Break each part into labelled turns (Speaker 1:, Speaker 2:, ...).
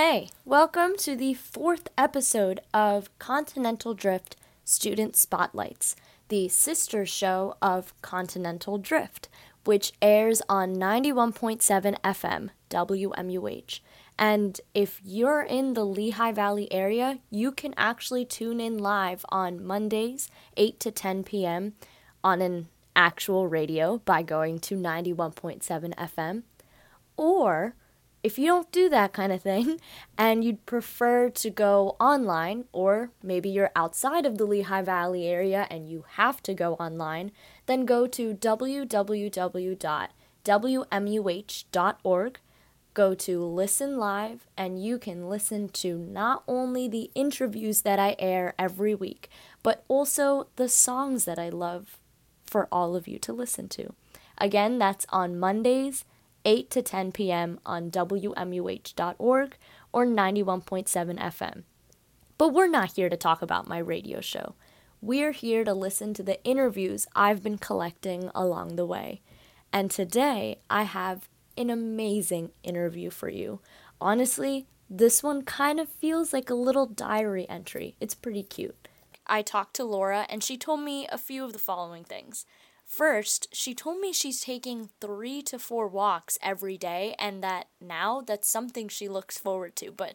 Speaker 1: Hey, welcome to the fourth episode of Continental Drift Student Spotlights, the sister show of Continental Drift, which airs on 91.7 FM WMUH. And if you're in the Lehigh Valley area, you can actually tune in live on Mondays, 8 to 10 p.m. on an actual radio by going to 91.7 FM. Or if you don't do that kind of thing and you'd prefer to go online, or maybe you're outside of the Lehigh Valley area and you have to go online, then go to www.wmuh.org, go to Listen Live, and you can listen to not only the interviews that I air every week, but also the songs that I love for all of you to listen to. Again, that's on Mondays 8 to 10 p.m. on WMUH.org or 91.7 FM. But we're not here to talk about my radio show. We're here to listen to the interviews I've been collecting along the way. And today I have an amazing interview for you. Honestly, this one kind of feels like a little diary entry. It's pretty cute. I talked to Laura and she told me a few of the following things. First, she told me she's taking three to four walks every day, and that now that's something she looks forward to. But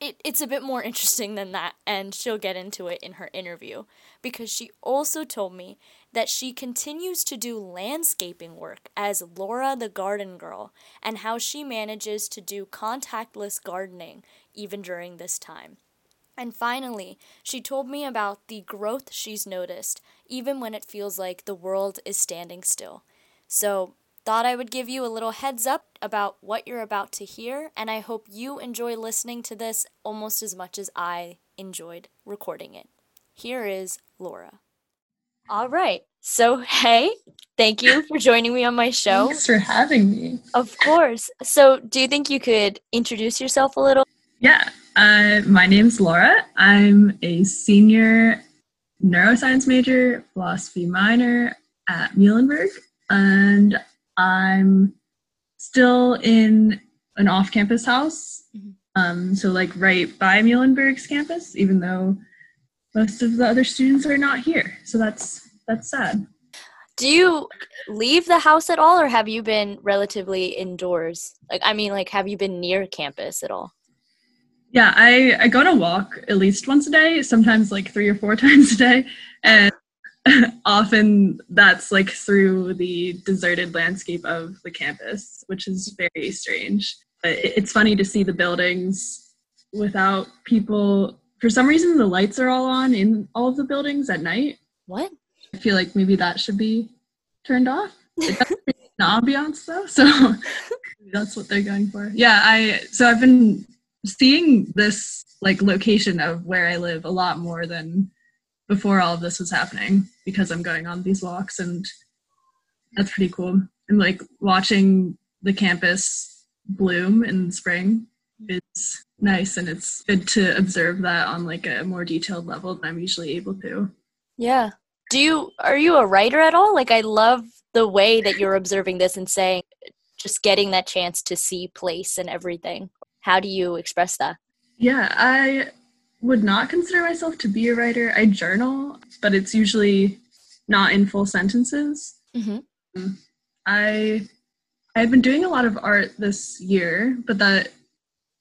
Speaker 1: it, it's a bit more interesting than that, and she'll get into it in her interview. Because she also told me that she continues to do landscaping work as Laura the Garden Girl, and how she manages to do contactless gardening even during this time. And finally, she told me about the growth she's noticed, even when it feels like the world is standing still. So, thought I would give you a little heads up about what you're about to hear, and I hope you enjoy listening to this almost as much as I enjoyed recording it. Here is Laura. All right. So, hey, thank you for joining me on my show.
Speaker 2: Thanks for having me.
Speaker 1: Of course. So, do you think you could introduce yourself a little?
Speaker 2: Yeah. Uh, my name's Laura. I'm a senior neuroscience major, philosophy minor at Muhlenberg, and I'm still in an off campus house. Mm-hmm. Um, so, like, right by Muhlenberg's campus, even though most of the other students are not here. So, that's that's sad.
Speaker 1: Do you leave the house at all, or have you been relatively indoors? Like, I mean, like, have you been near campus at all?
Speaker 2: Yeah, I, I go to walk at least once a day, sometimes like three or four times a day. And often that's like through the deserted landscape of the campus, which is very strange. But it's funny to see the buildings without people. For some reason, the lights are all on in all of the buildings at night.
Speaker 1: What?
Speaker 2: I feel like maybe that should be turned off. It doesn't an ambiance though, so that's what they're going for. Yeah, I so I've been seeing this like location of where I live a lot more than before all of this was happening because I'm going on these walks and that's pretty cool. And like watching the campus bloom in spring is nice and it's good to observe that on like a more detailed level than I'm usually able to.
Speaker 1: Yeah. Do you are you a writer at all? Like I love the way that you're observing this and saying just getting that chance to see place and everything. How do you express that?
Speaker 2: Yeah, I would not consider myself to be a writer. I journal, but it's usually not in full sentences. Mm-hmm. I I've been doing a lot of art this year, but that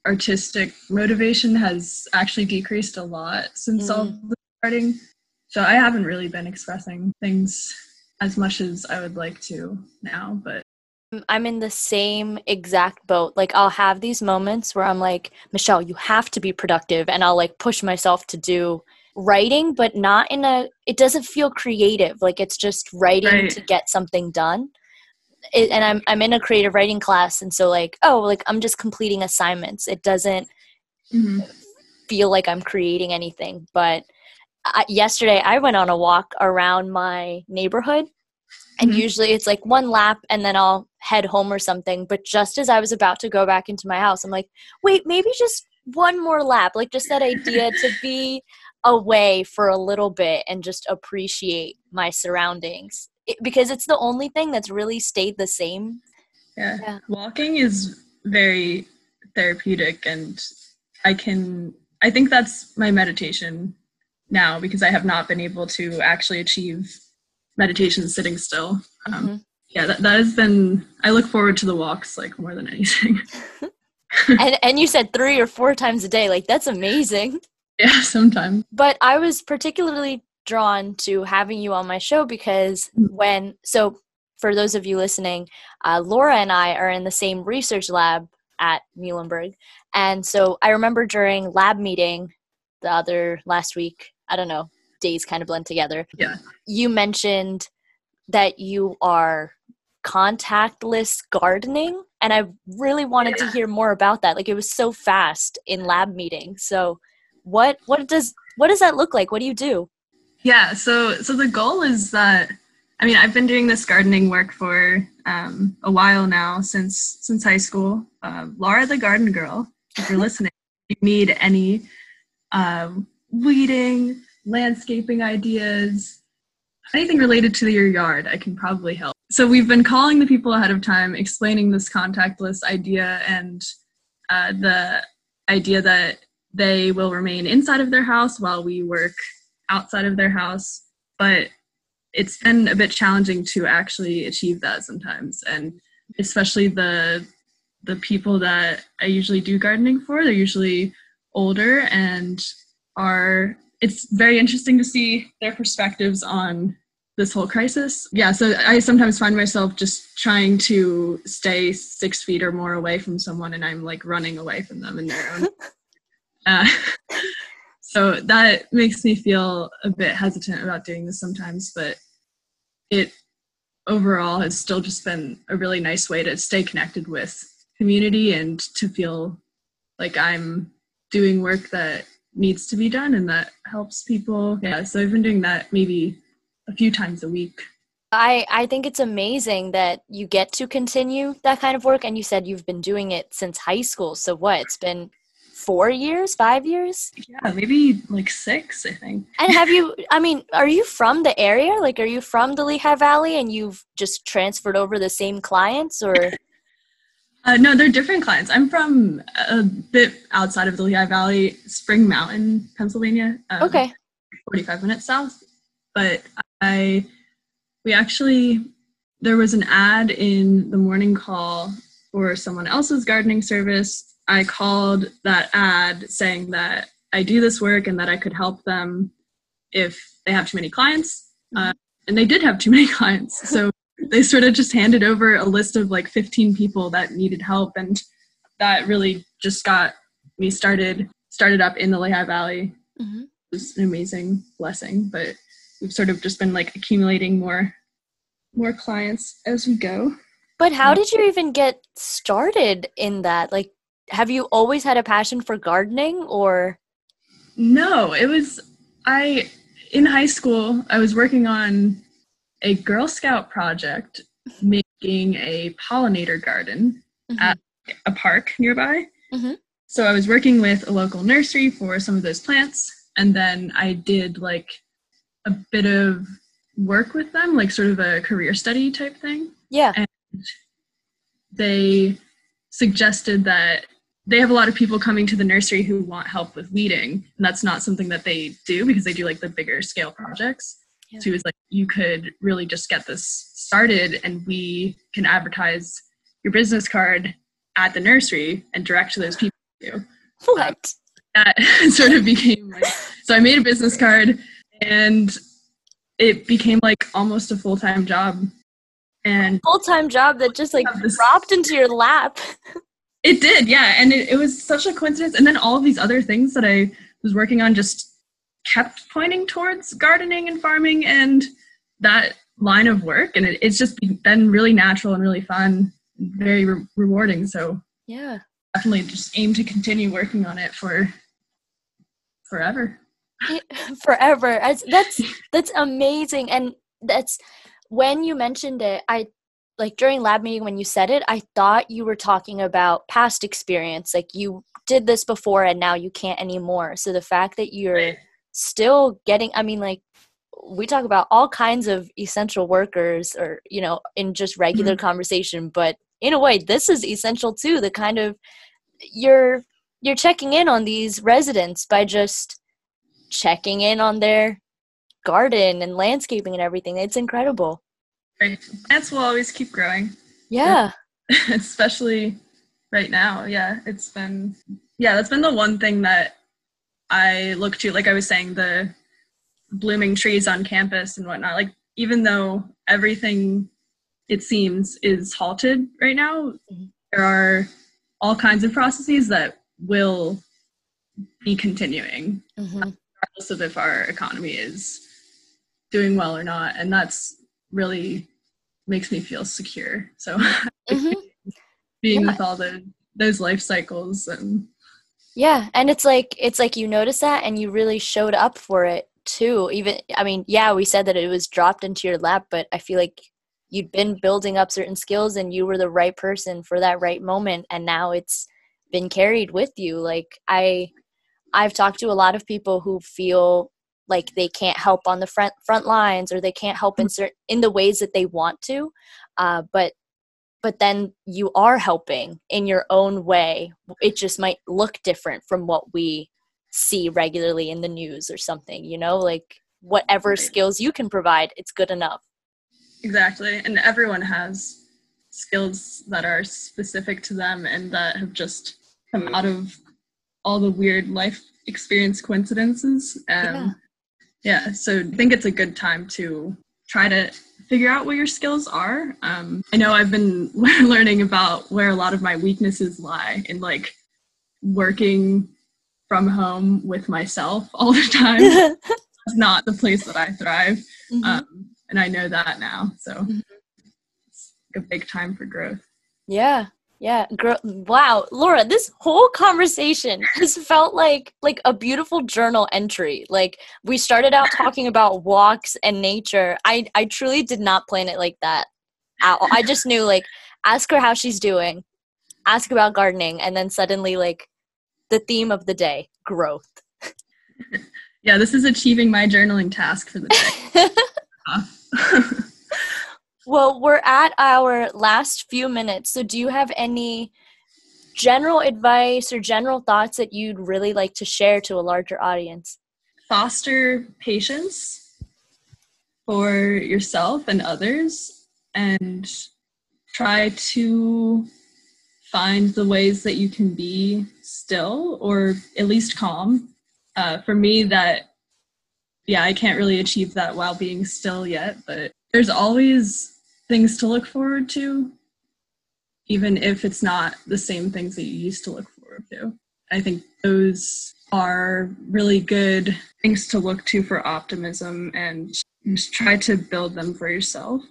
Speaker 2: artistic motivation has actually decreased a lot since mm. all the starting. So I haven't really been expressing things as much as I would like to now, but
Speaker 1: I'm in the same exact boat. Like I'll have these moments where I'm like, Michelle, you have to be productive and I'll like push myself to do writing, but not in a it doesn't feel creative. Like it's just writing right. to get something done. It, and I'm I'm in a creative writing class and so like, oh, like I'm just completing assignments. It doesn't mm-hmm. feel like I'm creating anything, but I, yesterday I went on a walk around my neighborhood and mm-hmm. usually it's like one lap and then I'll head home or something. But just as I was about to go back into my house, I'm like, wait, maybe just one more lap. Like just that idea to be away for a little bit and just appreciate my surroundings it, because it's the only thing that's really stayed the same.
Speaker 2: Yeah. yeah. Walking is very therapeutic and I can I think that's my meditation now because I have not been able to actually achieve meditation sitting still. Um, mm-hmm. Yeah, that, that has been. I look forward to the walks like more than anything.
Speaker 1: and and you said three or four times a day. Like that's amazing.
Speaker 2: Yeah, sometimes.
Speaker 1: But I was particularly drawn to having you on my show because mm. when so for those of you listening, uh, Laura and I are in the same research lab at Muhlenberg, and so I remember during lab meeting the other last week. I don't know, days kind of blend together.
Speaker 2: Yeah.
Speaker 1: You mentioned that you are contactless gardening and I really wanted yeah. to hear more about that. Like it was so fast in lab meeting. So what what does what does that look like? What do you do?
Speaker 2: Yeah, so so the goal is that I mean I've been doing this gardening work for um, a while now since since high school. Uh, Laura the Garden Girl, if you're listening, if you need any um, weeding, landscaping ideas, anything related to your yard, I can probably help. So we've been calling the people ahead of time, explaining this contactless idea and uh, the idea that they will remain inside of their house while we work outside of their house. But it's been a bit challenging to actually achieve that sometimes, and especially the the people that I usually do gardening for, they're usually older and are it's very interesting to see their perspectives on this whole crisis. Yeah, so I sometimes find myself just trying to stay six feet or more away from someone, and I'm like running away from them in their own. uh, so that makes me feel a bit hesitant about doing this sometimes, but it overall has still just been a really nice way to stay connected with community and to feel like I'm doing work that needs to be done and that helps people. Yeah, so I've been doing that maybe a few times a week.
Speaker 1: I, I think it's amazing that you get to continue that kind of work. And you said you've been doing it since high school. So what? It's been four years, five years?
Speaker 2: Yeah, maybe like six, I think.
Speaker 1: And have you, I mean, are you from the area? Like, are you from the Lehigh Valley and you've just transferred over the same clients or?
Speaker 2: Uh, no, they're different clients. I'm from a bit outside of the Lehigh Valley, Spring Mountain, Pennsylvania.
Speaker 1: Um, okay.
Speaker 2: 45 minutes south. But I, we actually, there was an ad in the morning call for someone else's gardening service. I called that ad saying that I do this work and that I could help them if they have too many clients. Uh, and they did have too many clients. So they sort of just handed over a list of like 15 people that needed help and that really just got me started started up in the lehigh valley. Mm-hmm. it was an amazing blessing but we've sort of just been like accumulating more more clients as we go.
Speaker 1: But how did you even get started in that? Like have you always had a passion for gardening or?
Speaker 2: No it was i in high school i was working on a Girl Scout project making a pollinator garden mm-hmm. at a park nearby. Mm-hmm. So I was working with a local nursery for some of those plants, and then I did like a bit of work with them, like sort of a career study type thing.
Speaker 1: Yeah.
Speaker 2: And they suggested that they have a lot of people coming to the nursery who want help with weeding, and that's not something that they do because they do like the bigger scale projects. Yeah. So he was like, you could really just get this started and we can advertise your business card at the nursery and direct to those people.
Speaker 1: What?
Speaker 2: Um, that sort of became like, so I made a business card and it became like almost a full time job. And
Speaker 1: full time job that just like dropped into your lap.
Speaker 2: it did, yeah. And it, it was such a coincidence. And then all of these other things that I was working on just kept pointing towards gardening and farming and that line of work. And it, it's just been really natural and really fun very re- rewarding. So
Speaker 1: yeah.
Speaker 2: definitely just aim to continue working on it for forever.
Speaker 1: Forever. That's that's amazing. And that's when you mentioned it i like during lab meeting when you said it i thought you were talking about past experience. Like you did this before and now you can't anymore. So the fact that you're still getting i mean like we talk about all kinds of essential workers or you know in just regular mm-hmm. conversation but in a way this is essential too the kind of you're you're checking in on these residents by just checking in on their garden and landscaping and everything. It's incredible.
Speaker 2: Great. Plants will always keep growing.
Speaker 1: Yeah.
Speaker 2: Especially right now. Yeah. It's been yeah, that's been the one thing that I look to, like I was saying, the blooming trees on campus and whatnot. Like even though everything it seems is halted right now, mm-hmm. there are all kinds of processes that will be continuing, mm-hmm. regardless of if our economy is doing well or not. And that's really makes me feel secure. So mm-hmm. being yeah. with all the those life cycles and
Speaker 1: yeah, and it's like it's like you notice that and you really showed up for it too. Even I mean, yeah, we said that it was dropped into your lap, but I feel like you'd been building up certain skills and you were the right person for that right moment and now it's been carried with you like i i've talked to a lot of people who feel like they can't help on the front front lines or they can't help in certain in the ways that they want to uh, but but then you are helping in your own way it just might look different from what we see regularly in the news or something you know like whatever skills you can provide it's good enough
Speaker 2: Exactly. And everyone has skills that are specific to them and that have just come out of all the weird life experience coincidences. Um, yeah. yeah. So I think it's a good time to try to figure out what your skills are. Um, I know I've been learning about where a lot of my weaknesses lie in like working from home with myself all the time. it's not the place that I thrive. Mm-hmm. Um, and I know that now. So mm-hmm. it's a big time for growth.
Speaker 1: Yeah. Yeah, girl wow, Laura, this whole conversation has felt like like a beautiful journal entry. Like we started out talking about walks and nature. I I truly did not plan it like that. I just knew like ask her how she's doing, ask about gardening, and then suddenly like the theme of the day, growth.
Speaker 2: yeah, this is achieving my journaling task for the day.
Speaker 1: Well, we're at our last few minutes. So, do you have any general advice or general thoughts that you'd really like to share to a larger audience?
Speaker 2: Foster patience for yourself and others, and try to find the ways that you can be still or at least calm. Uh, for me, that yeah, I can't really achieve that while being still yet, but there's always things to look forward to, even if it's not the same things that you used to look forward to. I think those are really good things to look to for optimism and just try to build them for yourself.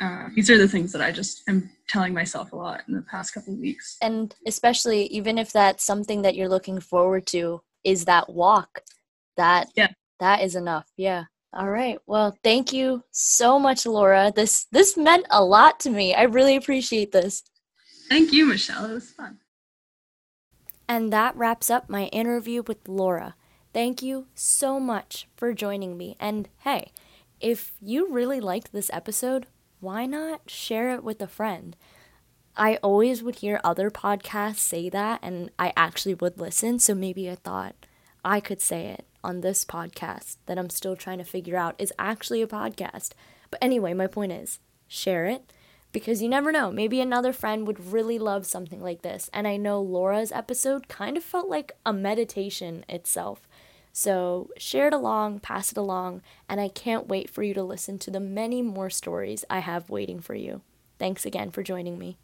Speaker 2: Uh, these are the things that I just am telling myself a lot in the past couple of weeks.
Speaker 1: And especially, even if that's something that you're looking forward to, is that walk, that yeah that is enough. Yeah. All right. Well, thank you so much, Laura. This this meant a lot to me. I really appreciate this.
Speaker 2: Thank you, Michelle. It was fun.
Speaker 1: And that wraps up my interview with Laura. Thank you so much for joining me. And hey, if you really liked this episode, why not share it with a friend? I always would hear other podcasts say that, and I actually would listen, so maybe I thought I could say it on this podcast that I'm still trying to figure out is actually a podcast. But anyway, my point is share it because you never know. Maybe another friend would really love something like this. And I know Laura's episode kind of felt like a meditation itself. So share it along, pass it along, and I can't wait for you to listen to the many more stories I have waiting for you. Thanks again for joining me.